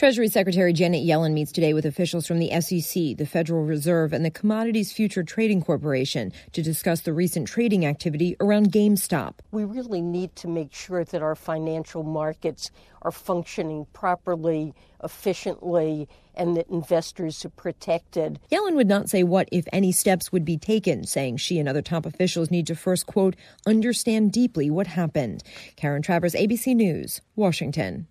Treasury Secretary Janet Yellen meets today with officials from the SEC, the Federal Reserve, and the Commodities Future Trading Corporation to discuss the recent trading activity around GameStop. We really need to make sure that our financial markets are functioning properly, efficiently, and that investors are protected. Yellen would not say what, if any, steps would be taken, saying she and other top officials need to first, quote, understand deeply what happened. Karen Travers, ABC News, Washington.